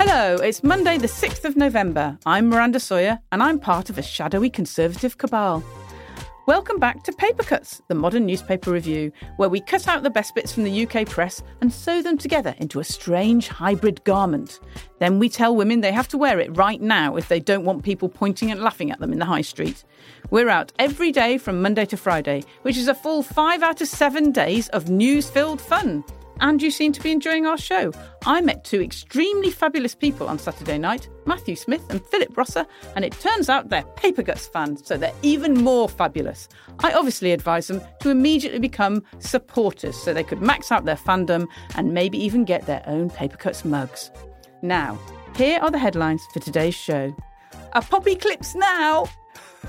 Hello, it's Monday, the 6th of November. I'm Miranda Sawyer, and I'm part of a shadowy conservative cabal. Welcome back to Paper Cuts, the modern newspaper review, where we cut out the best bits from the UK press and sew them together into a strange hybrid garment. Then we tell women they have to wear it right now if they don't want people pointing and laughing at them in the high street. We're out every day from Monday to Friday, which is a full five out of seven days of news filled fun and you seem to be enjoying our show. I met two extremely fabulous people on Saturday night, Matthew Smith and Philip Rosser, and it turns out they're Paper Cuts fans, so they're even more fabulous. I obviously advise them to immediately become supporters so they could max out their fandom and maybe even get their own Paper Cuts mugs. Now, here are the headlines for today's show. A poppy clips now!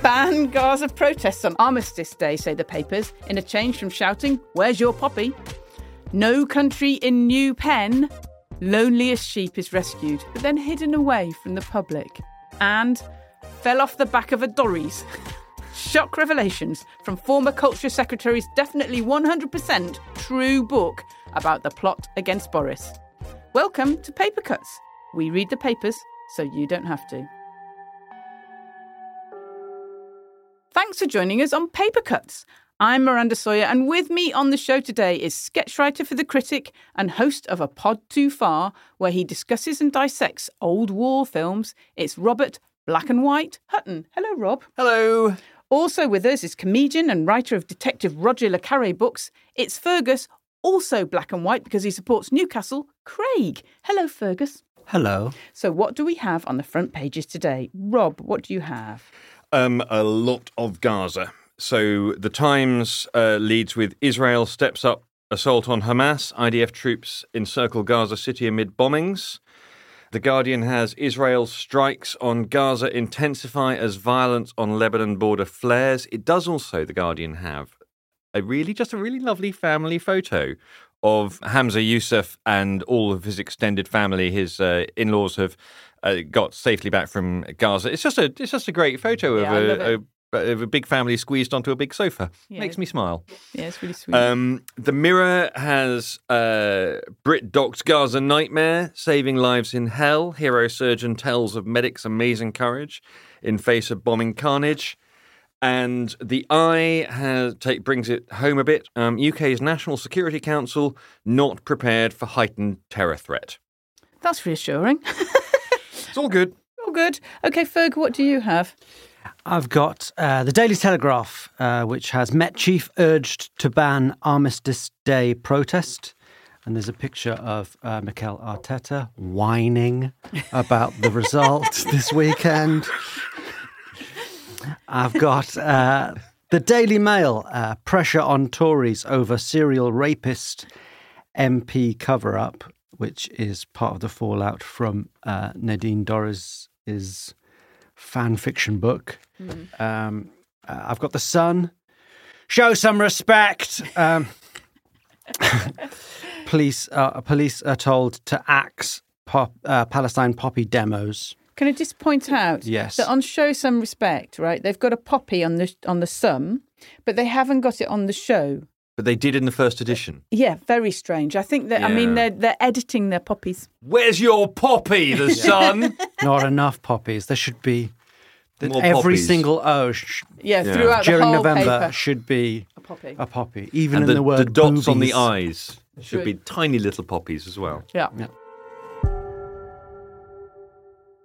Ban Gaza protests on Armistice Day, say the papers, in a change from shouting, Where's your poppy? No country in New Pen. Loneliest sheep is rescued, but then hidden away from the public. And fell off the back of a Dorries. Shock revelations from former Culture Secretary's definitely 100% true book about the plot against Boris. Welcome to Paper Cuts. We read the papers so you don't have to. Thanks for joining us on Paper Cuts. I'm Miranda Sawyer, and with me on the show today is sketchwriter for The Critic and host of A Pod Too Far, where he discusses and dissects old war films. It's Robert Black and White Hutton. Hello, Rob. Hello. Also with us is comedian and writer of Detective Roger Le Carre books. It's Fergus, also black and white because he supports Newcastle, Craig. Hello, Fergus. Hello. So, what do we have on the front pages today? Rob, what do you have? Um, a lot of Gaza. So the Times uh, leads with Israel steps up assault on Hamas. IDF troops encircle Gaza City amid bombings. The Guardian has Israel strikes on Gaza intensify as violence on Lebanon border flares. It does also, The Guardian, have a really, just a really lovely family photo of Humza Yousaf and all of his extended family. His uh, in-laws have uh, got safely back from Gaza. It's just a, it's just a great photo Yeah, of a. a big family squeezed onto a big sofa. Yeah. Makes me smile. Yeah, it's really sweet. Um, the Mirror has uh, Brit docked Gaza nightmare, saving lives in hell. Hero surgeon tells of medics' amazing courage in face of bombing carnage. And the Eye has take, brings it home a bit. Um, UK's National Security Council not prepared for heightened terror threat. That's reassuring. It's all good. All good. Okay, Ferg, what do you have? I've got uh, the Daily Telegraph, uh, which has Met Chief urged to ban Armistice Day protest. And there's a picture of uh, Mikel Arteta whining about the result this weekend. I've got uh, the Daily Mail uh, pressure on Tories over serial rapist MP cover up, which is part of the fallout from uh, Nadine Dorries's fan fiction book. Um, uh, I've got the Sun. Show some respect. Um, police, uh, police are told to axe pop, uh, Palestine poppy demos. Can I just point out Yes. that on Show Some Respect, right, they've got a poppy on the on the sum, but they haven't got it on the show. But they did in the first uh, edition. Yeah, very strange. I think that I mean Yeah. they're they're editing their poppies. Where's your poppy, the sun? Not enough poppies. There should be that More every poppies. single O sh- Yeah, Yeah. throughout during the whole November paper. should be A poppy. a poppy, even and in the, the, word the dots on the boobies. eyes should Should. be tiny little poppies as well. Yeah.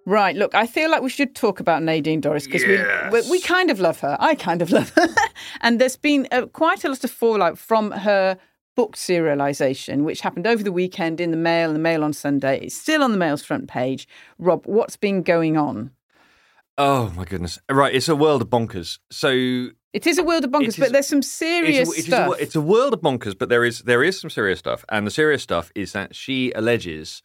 Right. Look, I feel like we should talk about Nadine Dorries because Yes. we, we we kind of love her. I kind of love her, and there's been uh, quite a lot of fallout from her book serialization, which happened over the weekend in the Mail and the Mail on Sunday. It's still on the Mail's front page. Rob, what's been going on? Oh my goodness! Right, it's a world of bonkers. So It is a world of bonkers, It is- but there's some serious it's a, it is a stuff. wo- it's a world of bonkers, but there is there is some serious stuff, and the serious stuff is that she alleges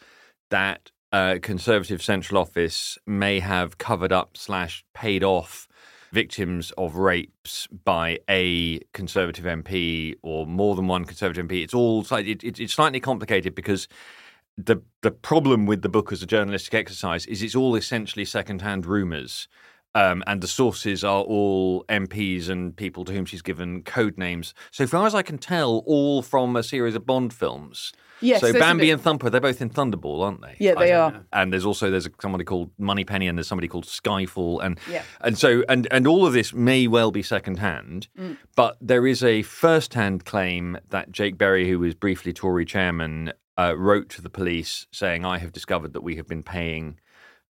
that uh, Conservative Central Office may have covered up slash paid off victims of rapes by a Conservative MP or more than one Conservative MP. It's all it, it, it's slightly complicated because the the problem with the book as a journalistic exercise is it's all essentially secondhand rumours. Um, and the sources are all MPs and people to whom she's given code names. So far as I can tell, all from a series of Bond films. Yes, So Bambi and Thumper, they're both in Thunderball, aren't they? Yeah, they are. And there's also there's somebody called Moneypenny and there's somebody called Skyfall and Yeah. and so and and all of this may well be secondhand, Mm. but there is a first-hand claim that Jake Berry, who was briefly Tory chairman, uh, wrote to the police saying, "I have discovered that we have been paying."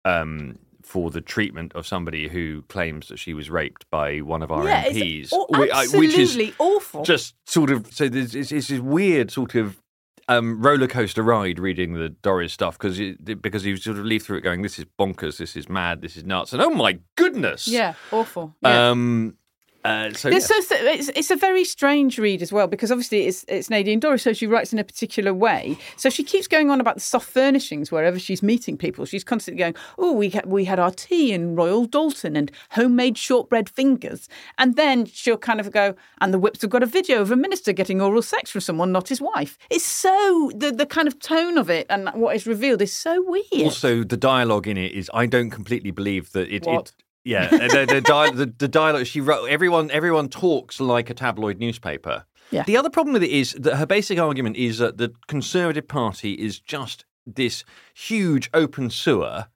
Um, for the treatment of somebody who claims that she was raped by one of our yeah, MPs, it's whi- I- absolutely which is awful. just sort of so this is weird sort of um, roller coaster ride reading the Dorries stuff because because you sort of leave through it going this is bonkers this is mad this is nuts and oh my goodness yeah, awful. Yeah. um uh, so yeah. so it's, it's a very strange read as well because obviously it's it's Nadine Dorries, so she writes in a particular way. So she keeps going on about the soft furnishings wherever she's meeting people. She's constantly going, "Oh, we had, we had our tea in Royal Doulton and homemade shortbread fingers," and then she'll kind of go, "And the Whips have got a video of a minister getting oral sex from someone, not his wife." It's so the the kind of tone of it and what is revealed is so weird. also the dialogue in it is I don't completely believe that it, it yeah the the, di- the the dialogue she wrote everyone everyone talks like a tabloid newspaper Yeah. the other problem with it is that her basic argument is that the Conservative Party is just this huge open sewer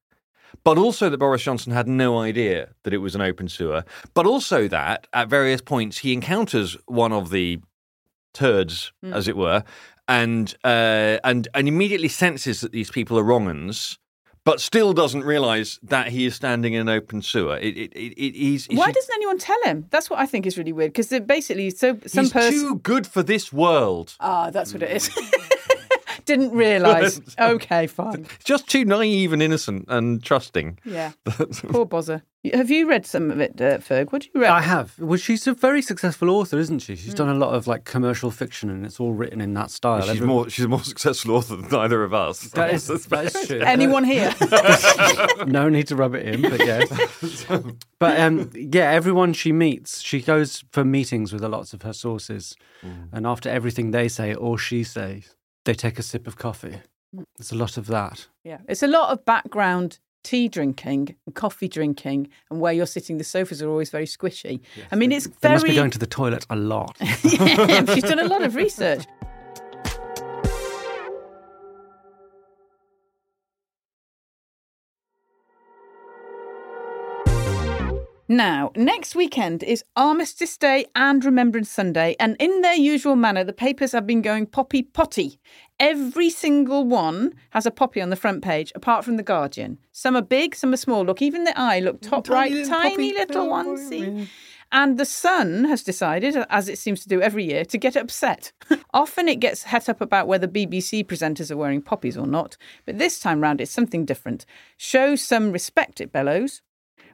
but also that Boris Johnson had no idea that it was an open sewer, but also that at various points he encounters one of the turds, as it were, and uh, and and immediately senses that these people are wrong uns, but still doesn't realise that he is standing in an open sewer. It, it, it, it, he's, Why doesn't anyone tell him? That's what I think is really weird because basically, so some he's person. too good for this world. Ah, that's what it is. Didn't realise. Okay, fine. Just too naive and innocent and trusting. Yeah. Poor Bozza. Have you read some of it, uh, Ferg? What do you read? I have. Well, she's a very successful author, isn't she? She's done a lot of like commercial fiction, and it's all written in that style. She's Every- more she's a more successful author than either of us. That is, that is true. Anyone here? no need to rub it in, but yes. but um, yeah, everyone she meets, she goes for meetings with a lots of her sources, and after everything they say or she says, they take a sip of coffee. There's a lot of that. yeah. It's a lot of background tea drinking and coffee drinking, and where you're sitting, the sofas are always very squishy. I mean, it's They very. must be going to the toilet a lot. yeah, she's done a lot of research. Now, next weekend is Armistice Day and Remembrance Sunday, and in their usual manner, the papers have been going poppy potty. Every single one has a poppy on the front page, apart from The Guardian. Some are big, some are small. Look, even the eye, look, top Tiny right, little tiny poppy. little one, see? And the Sun has decided, as it seems to do every year, to get upset. Often it gets het up about whether BBC presenters are wearing poppies or not, but this time round it's something different. Show some respect, it bellows,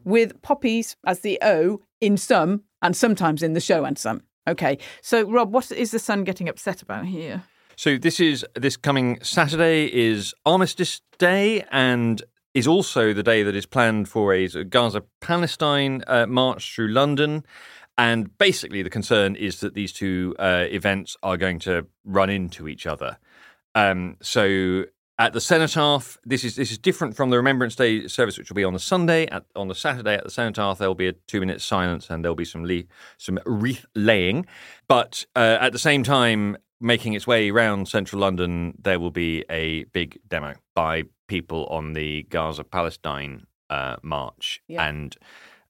with poppies as the O in some and sometimes in the show and some. Okay, so Rob, what is the Sun getting upset about here? So this is this coming Saturday is Armistice Day and is also the day that is planned for a Gaza Palestine uh, march through London. And basically, the concern is that these two uh, events are going to run into each other. Um, so at the Cenotaph, this is this is different from the Remembrance Day service, which will be on the Sunday. At, on the Saturday at the Cenotaph, there will be a two minute silence and there'll be some le- some wreath laying. But uh, at the same time, making its way around central London, there will be a big demo by people on the Gaza Palestine uh, march. Yeah. And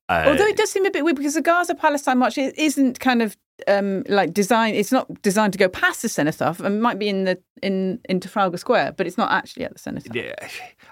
uh, Although it does seem a bit weird because the Gaza Palestine march isn't kind of um, like designed. It's not designed to go past the Cenotaph. It might be in the in in Trafalgar Square, but it's not actually at the Cenotaph. Yeah,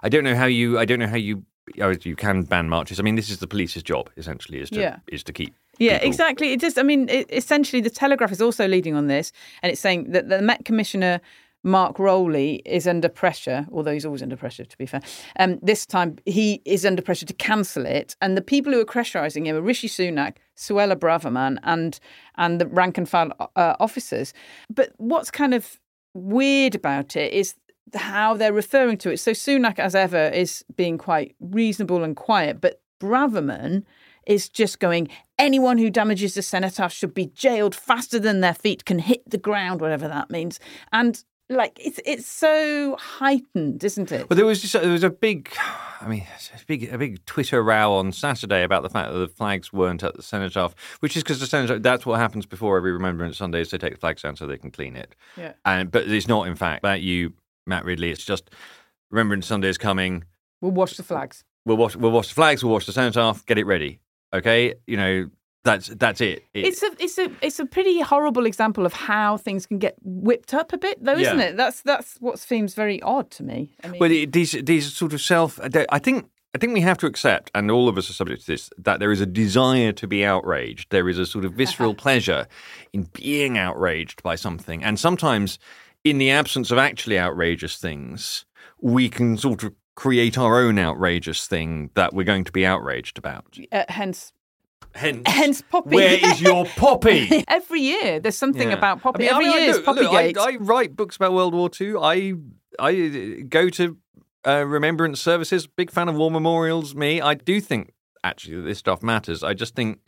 I don't know how you. I don't know how you. oh, You can ban marches. I mean, this is the police's job essentially, is to Yeah. is to keep. Yeah, people- exactly. It just, I mean, it, essentially, the Telegraph is also leading on this, and it's saying that the Met Commissioner Mark Rowley is under pressure, although he's always under pressure, to be fair. Um, this time, he is under pressure to cancel it, and the people who are pressurising him are Rishi Sunak, Suella Braverman, and and the rank and file uh, officers. But what's kind of weird about it is how they're referring to it. So Sunak, as ever, is being quite reasonable and quiet, but Braverman is just going, anyone who damages the cenotaph should be jailed faster than their feet can hit the ground, whatever that means. And like it's it's so heightened, isn't it? Well, there was just, there was a big, I mean, a big a big Twitter row on Saturday about the fact that the flags weren't at the cenotaph, which is because the cenotaph that's what happens before every Remembrance Sunday is they take the flags down so they can clean it. Yeah. And but it's not in fact about you, Matt Ridley. It's just Remembrance Sunday is coming. We'll wash the flags. We'll wash we'll wash the flags. We'll wash the cenotaph. Get it ready. Okay. You know that's that's it. It- It's a it's a it's a pretty horrible example of how things can get whipped up a bit, though, isn't it? That's that's what seems very odd to me. I mean, Well, it, these these sort of self. I think I think we have to accept, and all of us are subject to this, that there is a desire to be outraged. There is a sort of visceral pleasure in being outraged by something, and sometimes, in the absence of actually outrageous things, we can sort of create our own outrageous thing that we're going to be outraged about. uh, hence Hence, hence Poppy. where is your poppy? Every year there's something Yeah. about Poppy. I mean, Every I mean, I- year is Poppy look, Gate. I write books about World War II. I I go to uh, remembrance services. Big fan of war memorials. Me, I do think actually that this stuff matters. I just think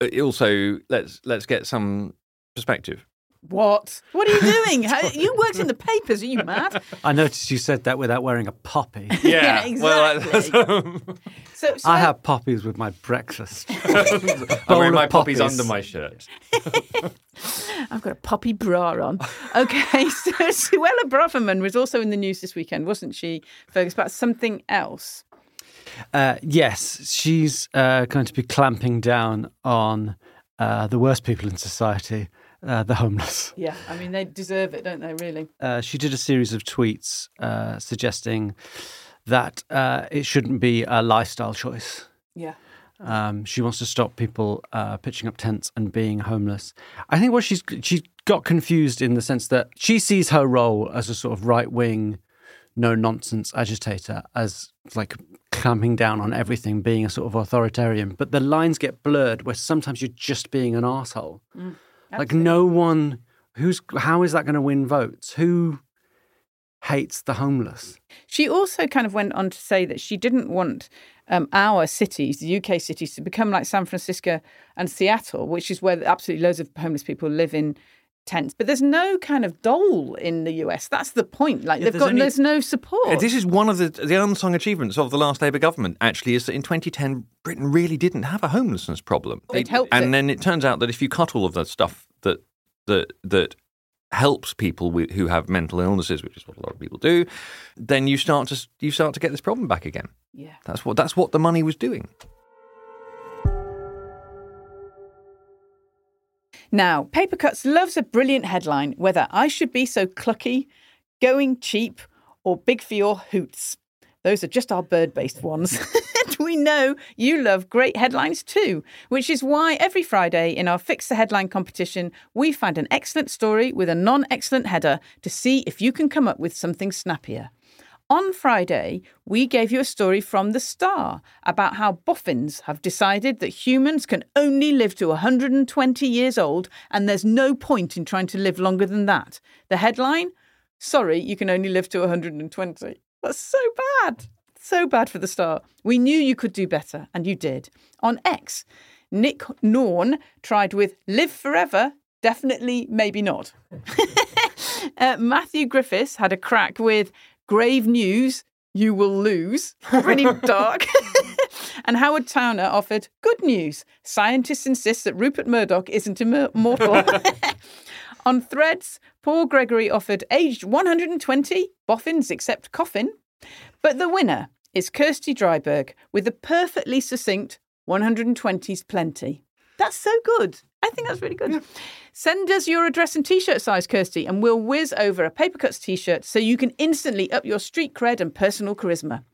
uh, also let's let's get some perspective. What? What are you doing? How- you worked in the papers. Are you mad? I noticed you said that without wearing a poppy. Yeah, Well, exactly. So, so I have poppies with my breakfast. I'm wearing my of poppies poppies. under my shirt. I've got a poppy bra on. Okay, so Suella Braverman was also in the news this weekend, wasn't she, Fergus, about something else? Uh, yes, she's uh, going to be clamping down on uh, the worst people in society, uh, the homeless. Yeah, I mean, they deserve it, don't they, really? Uh, she did a series of tweets uh, suggesting that uh, it shouldn't be a lifestyle choice. Yeah. Um, she wants to stop people uh, pitching up tents and being homeless. I think what she's she got confused in the sense that she sees her role as a sort of right wing, no nonsense agitator as like clamping down on everything, being a sort of authoritarian. But the lines get blurred where sometimes you're just being an asshole. Like no one who's how is that going to win votes? Who hates the homeless? She also kind of went on to say that she didn't want um, our cities, the UK cities, to become like San Francisco and Seattle, which is where absolutely loads of homeless people live in tents. But there's no kind of dole in the US. That's the point. Like Yeah, they've there's got only- there's no support. This is one of the the unsung achievements of the last Labour government. Actually, is that in 2010 Britain really didn't have a homelessness problem. It helped and it. then it turns out that if you cut all of the stuff that that that helps people with, who have mental illnesses, which is what a lot of people do, then you start to you start to get this problem back again. yeah. That's what that's what the money was doing. Now, Papercuts loves a brilliant headline, whether I should be so clucky, going cheap, or big for your hoots. Those are just our bird based ones. and we know you love great headlines too, which is why every Friday in our Fix the Headline competition, we find an excellent story with a non excellent header to see if you can come up with something snappier. On Friday, we gave you a story from The Star about how boffins have decided that humans can only live to 120 years old and there's no point in trying to live longer than that. The headline Sorry, you can only live to 120. That's so bad. So bad for The Star. We knew you could do better, and you did. On X, Nick Norn tried with Live Forever, definitely, maybe not. Uh, Matthew Griffiths had a crack with Grave News, You Will Lose. Pretty dark. and Howard Towner offered Good News. Scientists insist that Rupert Murdoch isn't immor- immortal. On Threads, Paul Gregory offered Aged 120, boffins except coffin. But the winner is Kirsty Dryberg with the perfectly succinct 120's plenty. That's so good. I think that's really good. Send us your address and t-shirt size, Kirsty, and we'll whiz over a paper Papercuts t-shirt so you can instantly up your street cred and personal charisma.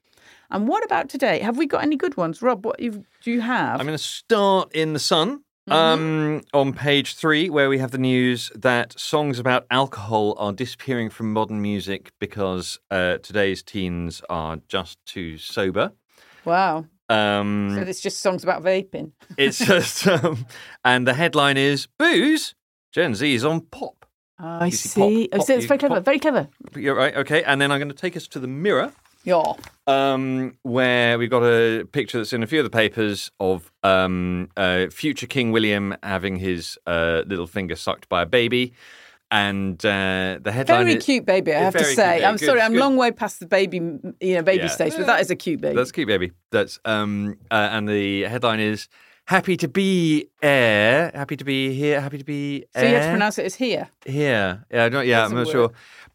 And what about today? Have we got any good ones, Rob? What do you have? I'm going to start in the sun. Um, on page three, where we have the news that songs about alcohol are disappearing from modern music because uh, today's teens are just too sober. wow. Um, So it's just songs about vaping. it's just, um, and the headline is "Booze." Gen Z is on pop. I You see, pop, see. oh, so it's very clever. pop. Very clever. You're right, okay. And then I'm going to take us to the Mirror. Yeah. um, where we've got a picture that's in a few of the papers of um, uh, future King William having his uh, little finger sucked by a baby. And uh, the headline Very is, cute baby, I have to say. I'm Good- sorry, I'm good. long way past the baby, you know, baby Yeah. stage, but that is a cute baby. That's cute, baby. That's um, uh, and the headline is "Happy to be air, happy to be here, happy to be so you have to pronounce it as here. here. Yeah, I don't, yeah, I'm Doesn't not work. sure.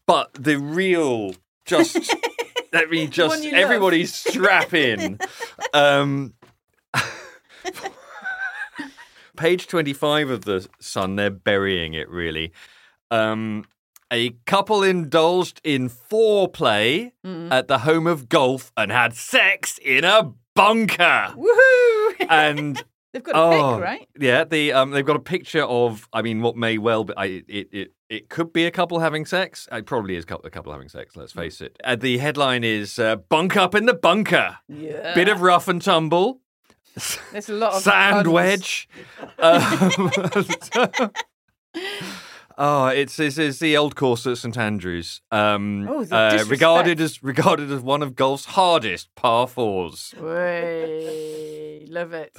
But the real, just let me just you love. everybody strap in. Um, page 25 of the Sun, they're burying it really. Um, a couple indulged in foreplay at the home of golf and had sex in a bunker. Woohoo! And They've got a oh, pic, right? Yeah, the um, they've got a picture of. I mean, what may well be. I, it it it could be a couple having sex. It probably is a couple, a couple having sex. Let's face it. Uh, the headline is uh, "Bunk up in the bunker." Yeah. Bit of rough and tumble. There's a lot of Sand puns. wedge. Um, Oh, it's, it's it's the old course at St Andrews. Um, Oh, the uh, disrespect. regarded as regarded as one of golf's hardest par fours. Way, love it.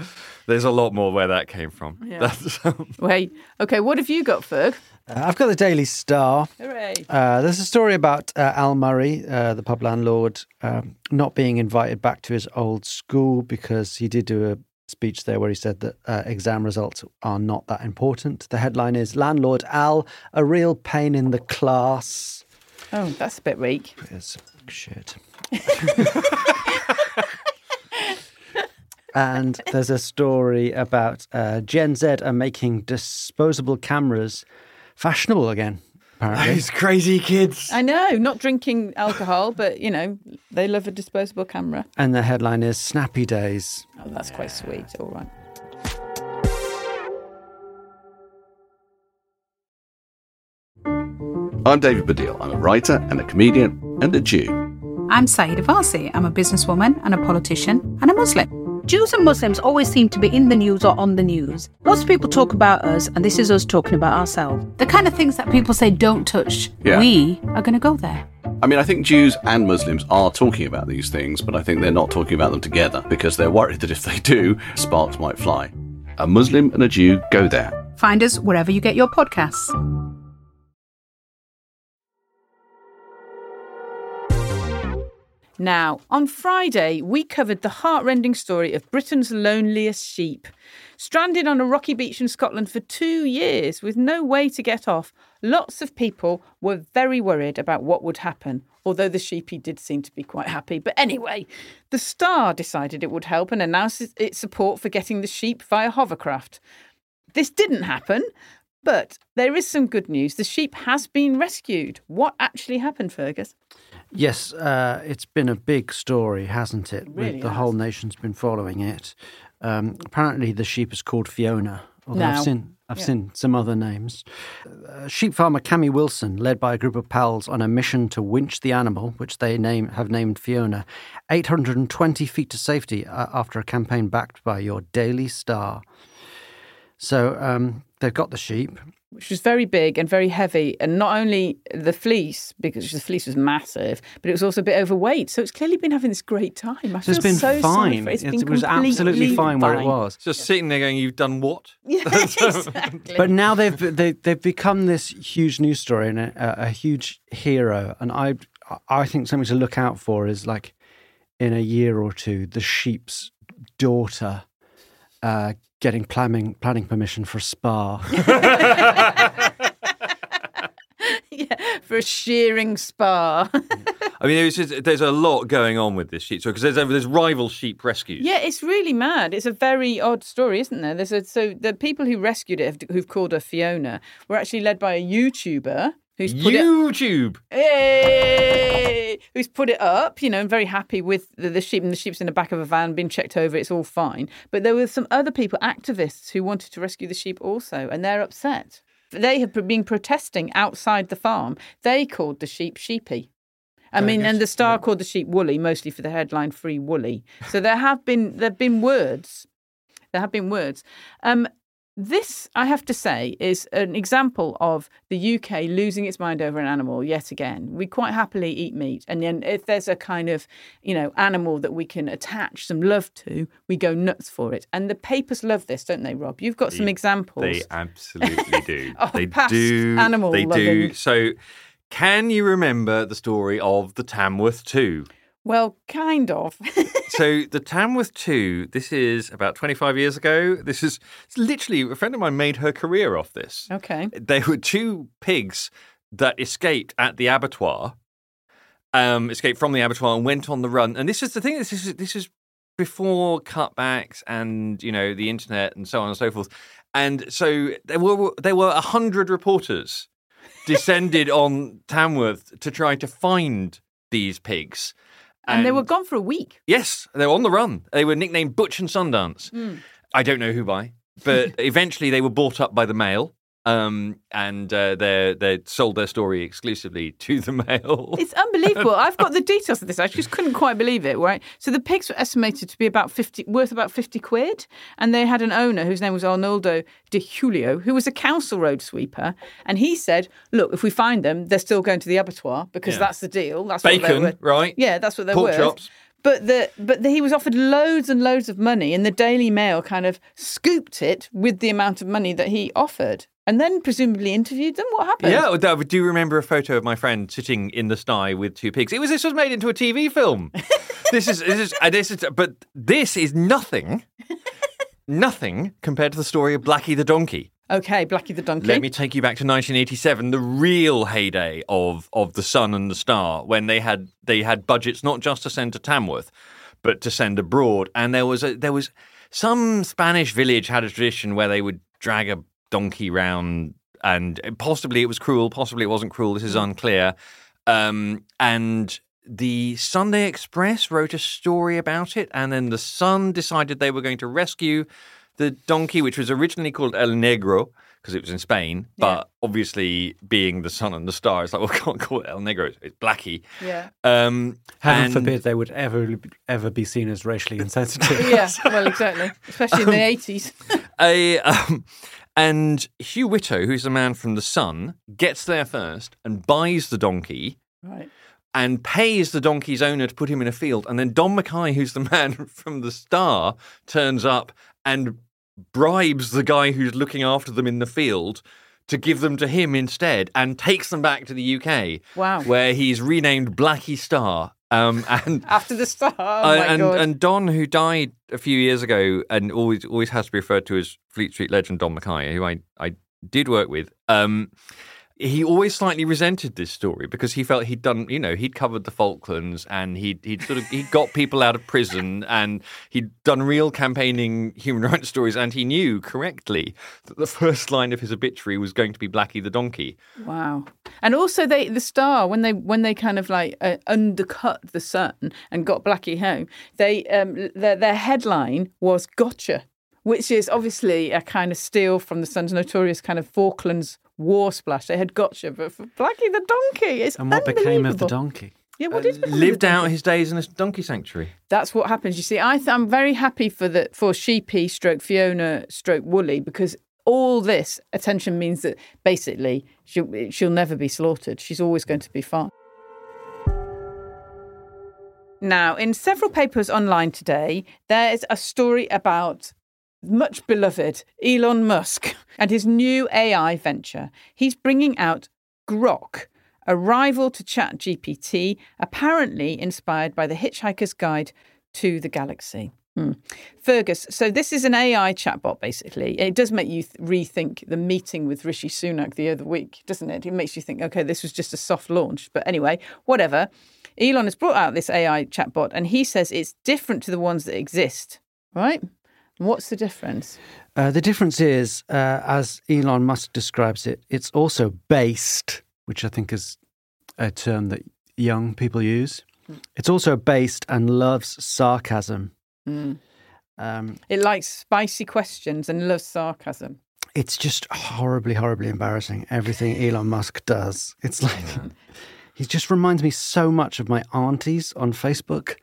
There's a lot more where that came from. Yeah. That's, um, Wait, okay, what have you got, Ferg? Uh, I've got the Daily Star. Hooray. Uh, there's a story about uh, Al Murray, uh, the pub landlord, um, not being invited back to his old school because he did do a speech there where he said that uh, exam results are not that important. The headline is Landlord Al, a real pain in the class. Oh, that's a bit weak. It's shit. and there's a story about uh, Gen Z are making disposable cameras fashionable again, apparently. these crazy kids. I know, not drinking alcohol, but you know, they love a disposable camera. And the headline is Snappy Days. Oh, that's quite sweet. All right. I'm David Baddiel. I'm a writer and a comedian and a Jew. I'm Sayeeda Warsi. I'm a businesswoman and a politician and a Muslim. Jews and Muslims always seem to be in the news or on the news. Lots of people talk about us, and this is us talking about ourselves. The kind of things that people say don't touch, Yeah. we are going to go there. I mean, I think Jews and Muslims are talking about these things, but I think they're not talking about them together because they're worried that if they do, sparks might fly. A Muslim and a Jew go there. Find us wherever you get your podcasts. Now, on Friday, we covered the heartrending story of Britain's loneliest sheep. Stranded on a rocky beach in Scotland for two years with no way to get off, lots of people were very worried about what would happen, although the sheepy did seem to be quite happy. But anyway, the Star decided it would help and announced its support for getting the sheep via hovercraft. This didn't happen, but there is some good news. The sheep has been rescued. What actually happened, Fergus? Yes, uh, it's been a big story, hasn't it? Really the has. whole nation's been following it. Um, apparently, the sheep is called Fiona. Although Now. I've seen I've Yeah. seen some other names. Uh, sheep farmer Cammy Wilson, led by a group of pals on a mission to winch the animal, which they name have named Fiona, 820 feet to safety uh, after a campaign backed by your Daily Star. So um, they've got the sheep. Which was very big and very heavy, and not only the fleece because the fleece was massive, but it was also a bit overweight. So it's clearly been having this great time. I So it's feel been so fine. for it. It's It been was absolutely completely fine where it was. Just sitting there going, "You've done what?" Yeah, exactly. But now they've they, they've become this huge news story and a, a huge hero. And I I think something to look out for is like in a year or two, the sheep's daughter uh, getting planning planning permission for a spa. yeah, for a shearing spa. I mean, there's, just- there's a lot going on with this sheep. So because there's there's rival sheep rescues. yeah, it's really mad. It's a very odd story, isn't there? There's a, so the people who rescued it, have- who've called her Fiona, were actually led by a YouTuber who's put it YouTube. Hey! Who's put it up, you know, and very happy with the, the sheep and the sheep's in the back of a van, been checked over, it's all fine. But there were some other people, activists, who wanted to rescue the sheep also, and they're upset. They have been protesting outside the farm. They called the sheep sheepy. I mean, and the Star called the sheep woolly, mostly for the headline "Free Woolly." So there have been there have been words. There have been words. Um, this, I have to say, is an example of the UK losing its mind over an animal yet again. We quite happily eat meat, and then if there's a kind of, you know, animal that we can attach some love to, we go nuts for it. And the papers love this, don't they, Rob? You've got some examples. They absolutely do. They past do. animal They do. So, can you remember the story of the Tamworth Two? Well, kind of. so the Tamworth 2, this is about 25 years ago. This is literally a friend of mine made her career off this. okay. There were two pigs that escaped at the abattoir, um, escaped from the abattoir and went on the run. And this is the thing. This is this is before cutbacks and you know the internet and so on and so forth. And so there were there were a hundred reporters descended on Tamworth to try to find these pigs. And, they were gone for a week. Yes, they were on the run. They were nicknamed Butch and Sundance. Hmm. I don't know who by, but eventually they were bought up by the Mail, um, and uh, they they sold their story exclusively to the Mail. It's unbelievable. I've got the details of this. I just couldn't quite believe it. Right. So the pigs were estimated to be about fifty, worth about fifty quid, and they had an owner whose name was Arnoldo de Julio, who was a council road sweeper, and he said, "Look, if we find them, they're still going to the abattoir because Yeah. that's the deal. That's Bacon, right? Yeah, that's what they're Pork worth. chops. But the but the, he was offered loads and loads of money, and the Daily Mail kind of scooped it with the amount of money that he offered, and then presumably interviewed them. What happened? Yeah, I do remember a photo of my friend sitting in the sty with two pigs. It was this was made into a TV film. this is this is uh, this is but this is nothing, nothing compared to the story of Blackie the donkey. Okay, Blackie the donkey. Let me take you back to 1987, the real heyday of of the Sun and the Star, when they had they had budgets not just to send to Tamworth, but to send abroad. And there was a there was some Spanish village had a tradition where they would drag a donkey round, and possibly it was cruel, possibly it wasn't cruel. This is unclear. Um, and the Sunday Express wrote a story about it, and then the Sun decided they were going to rescue the donkey, which was originally called El Negro because it was in Spain, but obviously being the sun and the star, it's like, well, we can't call it El Negro, it's, it's Blackie. Yeah. Um, Heaven and- forbid they would ever ever be seen as racially insensitive. Yeah, well, exactly. Especially in the 80s. A um, and Hugh Whitto, who's a man from the Sun, gets there first and buys the donkey Right. and pays the donkey's owner to put him in a field. And then Don Mackay, who's the man from the Star, turns up and bribes the guy who's looking after them in the field to give them to him instead and takes them back to the UK. Wow. Where he's renamed Blackie Star. Um, and After the star. Oh, uh, and, and Don, who died a few years ago, and always always has to be referred to as Fleet Street legend Don Mackay, who I, I did work with. Um, he always slightly resented this story because he felt he'd done, you know, he'd covered the Falklands and he'd he'd sort of he got people out of prison and he'd done real campaigning human rights stories and he knew correctly that the first line of his obituary was going to be Blackie the donkey. Wow. And also they the star when they when they kind of like uh, undercut the sun and got Blackie home, they um their their headline was gotcha, which is obviously a kind of steal from the Sun's notorious kind of Falklands war splash. They had gotcha, but for Blackie the donkey, it's And what became of the donkey? Yeah, what did uh, become of Lived donkey? out his days in a donkey sanctuary. That's what happens. You see, I th- I'm very happy for the for Sheepy, stroke Fiona, stroke Woolly because all this attention means that basically she'll she'll never be slaughtered. She's always going to be fine. Now, in several papers online today, there is a story about much beloved Elon Musk and his new AI venture. He's bringing out Grok, a rival to ChatGPT, apparently inspired by the Hitchhiker's Guide to the Galaxy. Hmm. Fergus, so this is an AI chatbot, basically. It does make you th- rethink the meeting with Rishi Sunak the other week, doesn't it? It makes you think, okay, this was just a soft launch. But anyway, whatever. Elon has brought out this AI chatbot, and he says it's different to the ones that exist, right? What's the difference? Uh, the difference is, uh, as Elon Musk describes it, it's also based, which I think is a term that young people use. It's also based and loves sarcasm. Um, It likes spicy questions and loves sarcasm. it's just horribly, horribly embarrassing. Everything Elon Musk does. It's like he just reminds me so much of my aunties on Facebook.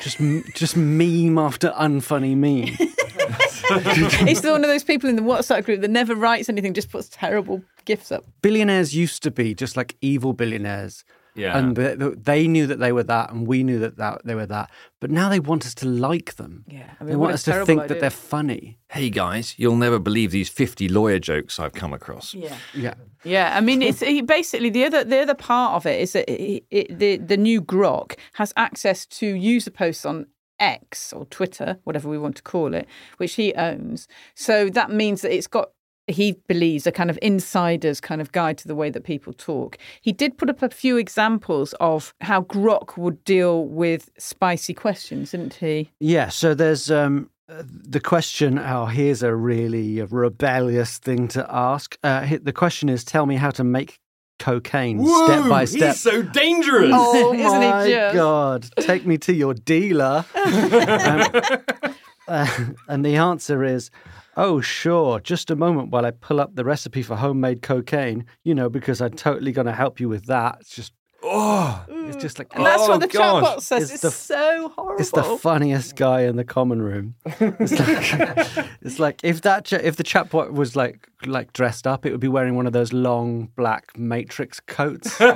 Just, just meme after unfunny meme. He's one of those people in the WhatsApp group that never writes anything, just puts terrible gifs up. Billionaires used to be just like evil billionaires. Yeah. And th- th- they knew that they were that, and we knew that, that they were that. But now they want us to like them. Yeah, I they want us to think idea. that they're funny. Hey guys, you'll never believe these 50 lawyer jokes I've come across. Yeah. Yeah. Yeah, I mean, it's he, basically the other the other part of it is that it, it, the the new Grok has access to user posts on X or Twitter, whatever we want to call it, which he owns. So that means that it's got he believes a kind of insider's kind of guide to the way that people talk. He did put up a few examples of how Grok would deal with spicy questions, didn't he? Yeah. So there's um, uh, the question. Oh, here's a really rebellious thing to ask. Uh, the question is, tell me how to make cocaine step by step. He's so dangerous. Oh Isn't he my just? god! Take me to your dealer. Um, uh, and the answer is, oh sure. Just a moment while I pull up the recipe for homemade cocaine. You know, because I'm totally going to help you with that. It's just, Oh, it's just like And that's Oh, what the God. chatbot says. It's It's, the- so horrible. It's the funniest guy in the common room. It's like, it's like if that cha- if the chatbot was like like dressed up, it would be wearing one of those long black matrix coats. oh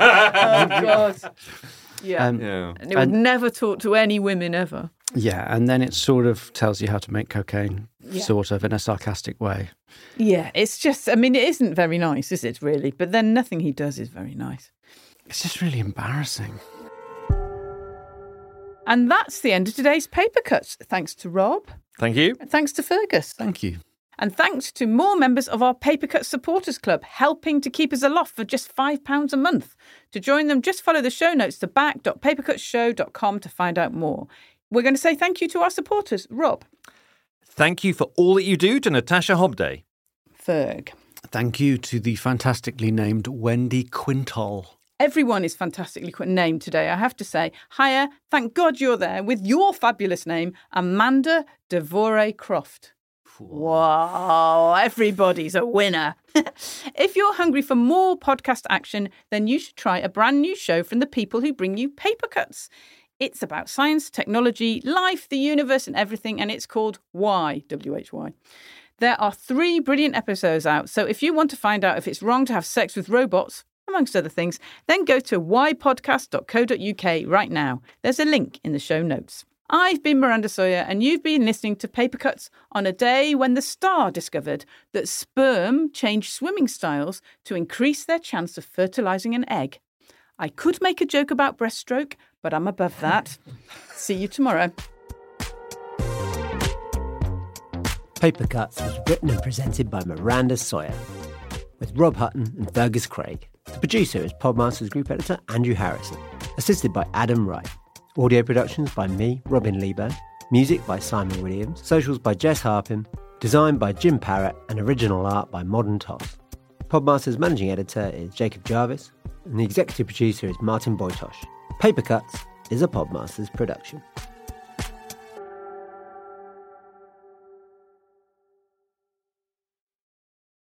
god. Yeah. Um, yeah. and it would and- never talk to any women ever. yeah, and then it sort of tells you how to make cocaine, Yeah. sort of in a sarcastic way. Yeah, it's just, I mean, it isn't very nice, is it, really? But then nothing he does is very nice. It's just really embarrassing. And that's the end of today's paper cuts. Thanks to Rob, Thank you. and thanks to Fergus, Thank you. and thanks to more members of our Paper Cut Supporters Club helping to keep us aloft for just £5 a month. To join them, just follow the show notes to back.papercutsshow.com to find out more. We're going to say thank you to our supporters, Rob, Thank you for all that you do to Natasha Hobday. Ferg. Thank you to the fantastically named Wendy Quintal. Everyone is fantastically named today, I have to say. Hiya, thank God you're there with your fabulous name, Amanda Devore Croft. Wow, everybody's a winner. if you're hungry for more podcast action, then you should try a brand new show from the people who bring you Paper Cuts. It's about science, technology, life, the universe, and everything, and it's called Why, W H Y. There are three brilliant episodes out, so if you want to find out if it's wrong to have sex with robots, amongst other things, then go to whypodcast.co.uk right now. There's a link in the show notes. I've been Miranda Sawyer, and you've been listening to Paper Cuts on a day when the star discovered that sperm change swimming styles to increase their chance of fertilizing an egg. I could make a joke about breaststroke, but I'm above that. See you tomorrow. Paper Cuts was written and presented by Miranda Sawyer, with Rob Hutton and Fergus Craig. The producer is Podmasters Group Editor Andrew Harrison, assisted by Adam Wright. Audio productions by me, Robin Leeburn. Music by Simon Williams. Socials by Jess Harpin. Designed by Jim Parrett and original art by Modern Toss. Podmasters managing editor is Jacob Jarvis, and the executive producer is Martin Bojtos. Paper Cuts is a Podmasters production.